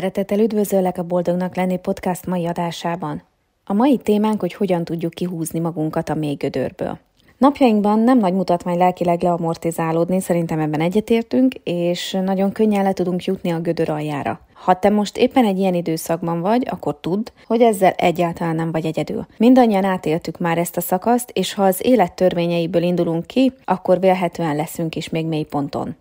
szeretettel üdvözöllek a Boldognak lenni podcast mai adásában. A mai témánk, hogy hogyan tudjuk kihúzni magunkat a mély gödörből. Napjainkban nem nagy mutatmány lelkileg leamortizálódni, szerintem ebben egyetértünk, és nagyon könnyen le tudunk jutni a gödör aljára. Ha te most éppen egy ilyen időszakban vagy, akkor tudd, hogy ezzel egyáltalán nem vagy egyedül. Mindannyian átéltük már ezt a szakaszt, és ha az élet törvényeiből indulunk ki, akkor vélhetően leszünk is még mély ponton.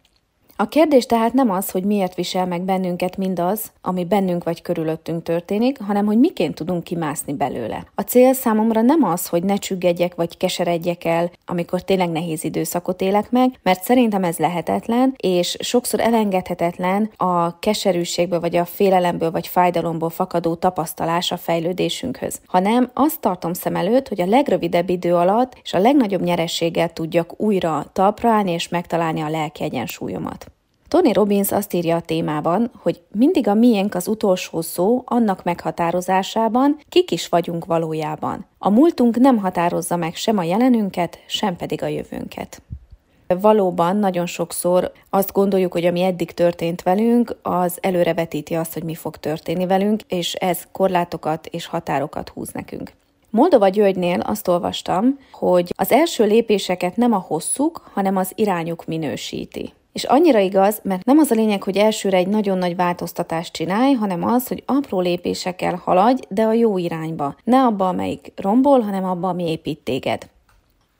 A kérdés tehát nem az, hogy miért visel meg bennünket mindaz, ami bennünk vagy körülöttünk történik, hanem hogy miként tudunk kimászni belőle. A cél számomra nem az, hogy ne csüggedjek vagy keseredjek el, amikor tényleg nehéz időszakot élek meg, mert szerintem ez lehetetlen, és sokszor elengedhetetlen a keserűségből, vagy a félelemből, vagy fájdalomból fakadó tapasztalás a fejlődésünkhöz. Hanem azt tartom szem előtt, hogy a legrövidebb idő alatt és a legnagyobb nyerességgel tudjak újra talpra állni és megtalálni a lelki egyensúlyomat. Tony Robbins azt írja a témában, hogy mindig a miénk az utolsó szó annak meghatározásában, kik is vagyunk valójában. A múltunk nem határozza meg sem a jelenünket, sem pedig a jövőnket. Valóban nagyon sokszor azt gondoljuk, hogy ami eddig történt velünk, az előrevetíti azt, hogy mi fog történni velünk, és ez korlátokat és határokat húz nekünk. Moldova Györgynél azt olvastam, hogy az első lépéseket nem a hosszuk, hanem az irányuk minősíti. És annyira igaz, mert nem az a lényeg, hogy elsőre egy nagyon nagy változtatást csinálj, hanem az, hogy apró lépésekkel haladj, de a jó irányba. Ne abba, amelyik rombol, hanem abba, ami épít téged.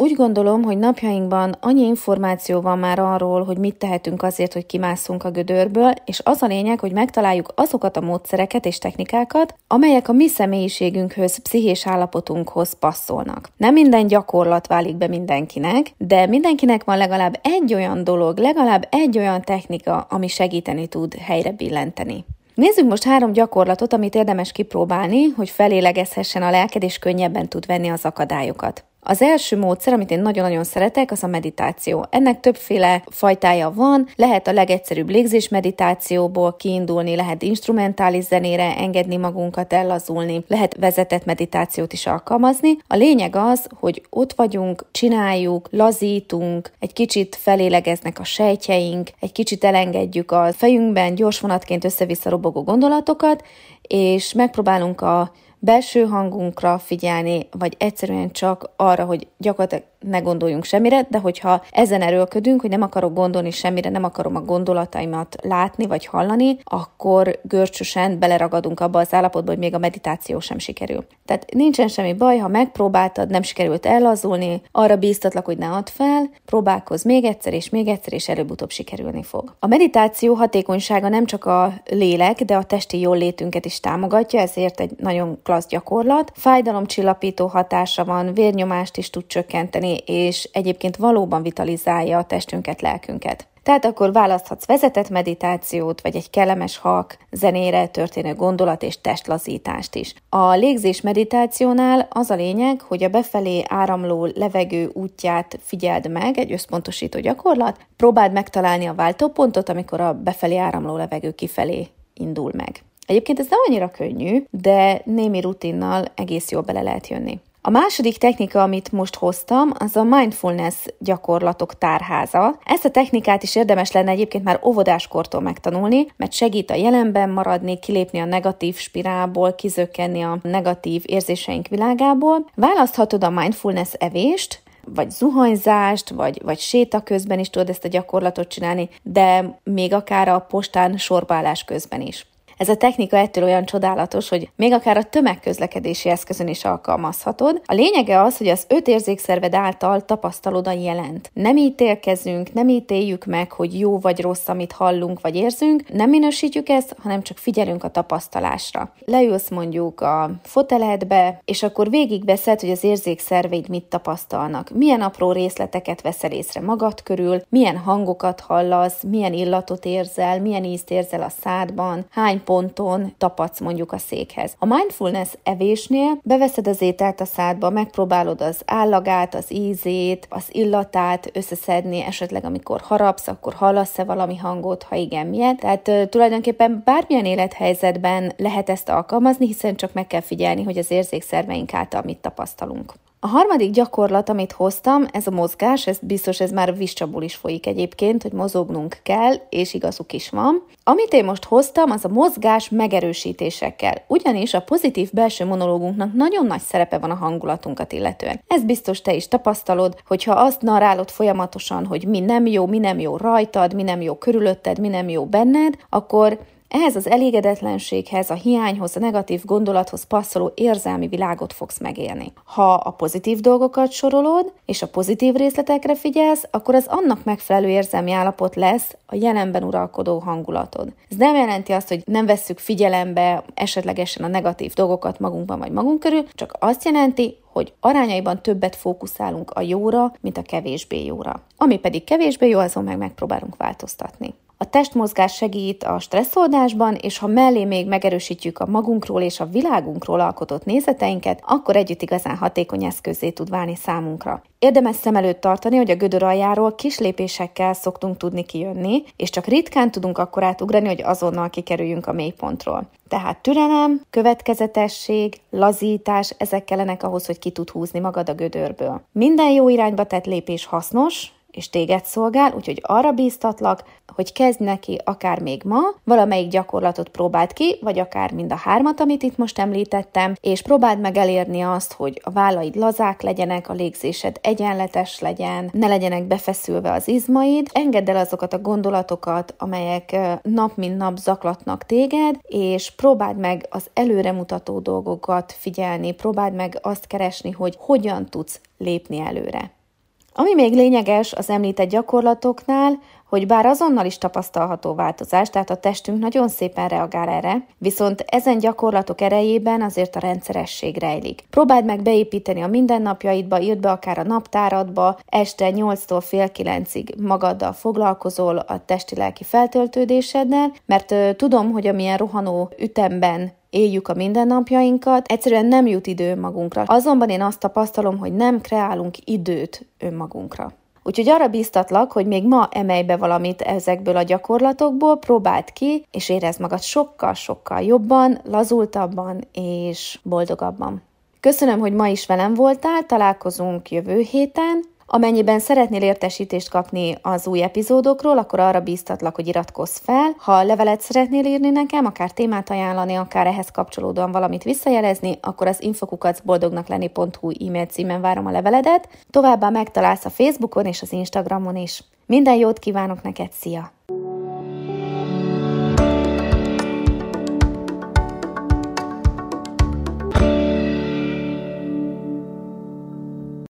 Úgy gondolom, hogy napjainkban annyi információ van már arról, hogy mit tehetünk azért, hogy kimásszunk a gödörből, és az a lényeg, hogy megtaláljuk azokat a módszereket és technikákat, amelyek a mi személyiségünkhöz, pszichés állapotunkhoz passzolnak. Nem minden gyakorlat válik be mindenkinek, de mindenkinek van legalább egy olyan dolog, legalább egy olyan technika, ami segíteni tud helyre billenteni. Nézzük most három gyakorlatot, amit érdemes kipróbálni, hogy felélegezhessen a lelked, és könnyebben tud venni az akadályokat. Az első módszer, amit én nagyon-nagyon szeretek, az a meditáció. Ennek többféle fajtája van, lehet a legegyszerűbb légzés meditációból kiindulni, lehet instrumentális zenére engedni magunkat ellazulni, lehet vezetett meditációt is alkalmazni. A lényeg az, hogy ott vagyunk, csináljuk, lazítunk, egy kicsit felélegeznek a sejtjeink, egy kicsit elengedjük a fejünkben gyors vonatként össze-vissza robogó gondolatokat, és megpróbálunk a belső hangunkra figyelni, vagy egyszerűen csak arra, hogy gyakorlatilag ne gondoljunk semmire, de hogyha ezen erőlködünk, hogy nem akarok gondolni semmire, nem akarom a gondolataimat látni vagy hallani, akkor görcsösen beleragadunk abba az állapotba, hogy még a meditáció sem sikerül. Tehát nincsen semmi baj, ha megpróbáltad, nem sikerült ellazulni, arra bíztatlak, hogy ne add fel, próbálkozz még egyszer és még egyszer, és előbb-utóbb sikerülni fog. A meditáció hatékonysága nem csak a lélek, de a testi jól létünket is támogatja, ezért egy nagyon klassz gyakorlat. Fájdalomcsillapító hatása van, vérnyomást is tud csökkenteni, és egyébként valóban vitalizálja a testünket, lelkünket. Tehát akkor választhatsz vezetett meditációt, vagy egy kellemes hak zenére történő gondolat és testlazítást is. A légzés meditációnál az a lényeg, hogy a befelé áramló levegő útját figyeld meg, egy összpontosító gyakorlat, próbáld megtalálni a váltópontot, amikor a befelé áramló levegő kifelé indul meg. Egyébként ez nem annyira könnyű, de némi rutinnal egész jól bele lehet jönni. A második technika, amit most hoztam, az a mindfulness gyakorlatok tárháza. Ezt a technikát is érdemes lenne egyébként már óvodáskortól megtanulni, mert segít a jelenben maradni, kilépni a negatív spirálból, kizökkenni a negatív érzéseink világából. Választhatod a mindfulness evést, vagy zuhanyzást, vagy, vagy séta közben is tudod ezt a gyakorlatot csinálni, de még akár a postán sorbálás közben is. Ez a technika ettől olyan csodálatos, hogy még akár a tömegközlekedési eszközön is alkalmazhatod. A lényege az, hogy az öt érzékszerved által tapasztalod a jelent. Nem ítélkezünk, nem ítéljük meg, hogy jó vagy rossz, amit hallunk vagy érzünk, nem minősítjük ezt, hanem csak figyelünk a tapasztalásra. Leülsz mondjuk a foteledbe, és akkor végigveszed, hogy az érzékszerveid mit tapasztalnak. Milyen apró részleteket veszel észre magad körül, milyen hangokat hallasz, milyen illatot érzel, milyen ízt érzel a szádban, hány ponton tapadsz mondjuk a székhez. A mindfulness evésnél beveszed az ételt a szádba, megpróbálod az állagát, az ízét, az illatát összeszedni, esetleg amikor harapsz, akkor hallasz-e valami hangot, ha igen, milyen. Tehát tulajdonképpen bármilyen élethelyzetben lehet ezt alkalmazni, hiszen csak meg kell figyelni, hogy az érzékszerveink által mit tapasztalunk. A harmadik gyakorlat, amit hoztam, ez a mozgás, ez biztos ez már viscsaból is folyik egyébként, hogy mozognunk kell, és igazuk is van. Amit én most hoztam, az a mozgás megerősítésekkel, ugyanis a pozitív belső monológunknak nagyon nagy szerepe van a hangulatunkat illetően. Ez biztos te is tapasztalod, hogyha azt narálod folyamatosan, hogy mi nem jó, mi nem jó rajtad, mi nem jó körülötted, mi nem jó benned, akkor ehhez az elégedetlenséghez, a hiányhoz, a negatív gondolathoz passzoló érzelmi világot fogsz megélni. Ha a pozitív dolgokat sorolod, és a pozitív részletekre figyelsz, akkor az annak megfelelő érzelmi állapot lesz a jelenben uralkodó hangulatod. Ez nem jelenti azt, hogy nem vesszük figyelembe esetlegesen a negatív dolgokat magunkban vagy magunk körül, csak azt jelenti, hogy arányaiban többet fókuszálunk a jóra, mint a kevésbé jóra. Ami pedig kevésbé jó, azon meg megpróbálunk változtatni. A testmozgás segít a stresszoldásban, és ha mellé még megerősítjük a magunkról és a világunkról alkotott nézeteinket, akkor együtt igazán hatékony eszközé tud válni számunkra. Érdemes szem előtt tartani, hogy a gödör aljáról kis lépésekkel szoktunk tudni kijönni, és csak ritkán tudunk akkor átugrani, hogy azonnal kikerüljünk a mélypontról. Tehát türelem, következetesség, lazítás, ezek kellenek ahhoz, hogy ki tud húzni magad a gödörből. Minden jó irányba tett lépés hasznos, és téged szolgál, úgyhogy arra bíztatlak, hogy kezd neki akár még ma, valamelyik gyakorlatot próbáld ki, vagy akár mind a hármat, amit itt most említettem, és próbáld meg elérni azt, hogy a vállaid lazák legyenek, a légzésed egyenletes legyen, ne legyenek befeszülve az izmaid, engedd el azokat a gondolatokat, amelyek nap mint nap zaklatnak téged, és próbáld meg az előremutató dolgokat figyelni, próbáld meg azt keresni, hogy hogyan tudsz lépni előre. Ami még lényeges az említett gyakorlatoknál, hogy bár azonnal is tapasztalható változás, tehát a testünk nagyon szépen reagál erre, viszont ezen gyakorlatok erejében azért a rendszeresség rejlik. Próbáld meg beépíteni a mindennapjaidba, írd be akár a naptáradba, este 8-tól fél 9-ig magaddal foglalkozol a testi-lelki feltöltődéseddel, mert tudom, hogy amilyen rohanó ütemben éljük a mindennapjainkat, egyszerűen nem jut idő önmagunkra. Azonban én azt tapasztalom, hogy nem kreálunk időt önmagunkra. Úgyhogy arra bíztatlak, hogy még ma emelj be valamit ezekből a gyakorlatokból, próbáld ki, és érezd magad sokkal-sokkal jobban, lazultabban és boldogabban. Köszönöm, hogy ma is velem voltál, találkozunk jövő héten, Amennyiben szeretnél értesítést kapni az új epizódokról, akkor arra bíztatlak, hogy iratkozz fel. Ha levelet szeretnél írni nekem, akár témát ajánlani, akár ehhez kapcsolódóan valamit visszajelezni, akkor az infokukacboldognak.lenni.hu e-mail címen várom a leveledet. Továbbá megtalálsz a Facebookon és az Instagramon is. Minden jót kívánok neked, szia!